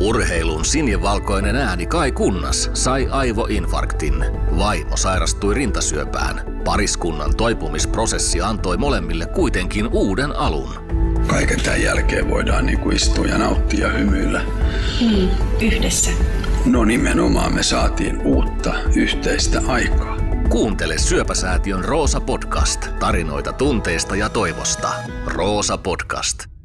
Urheilun sinivalkoinen ääni Kai Kunnas sai aivoinfarktin. Vaimo sairastui rintasyöpään. Pariskunnan toipumisprosessi antoi molemmille kuitenkin uuden alun. Kaiken tämän jälkeen voidaan niin kuin istua ja nauttia ja hymyillä. Mm, yhdessä. No nimenomaan me saatiin uutta yhteistä aikaa. Kuuntele Syöpäsäätiön Roosa Podcast. Tarinoita tunteesta ja toivosta. Roosa Podcast.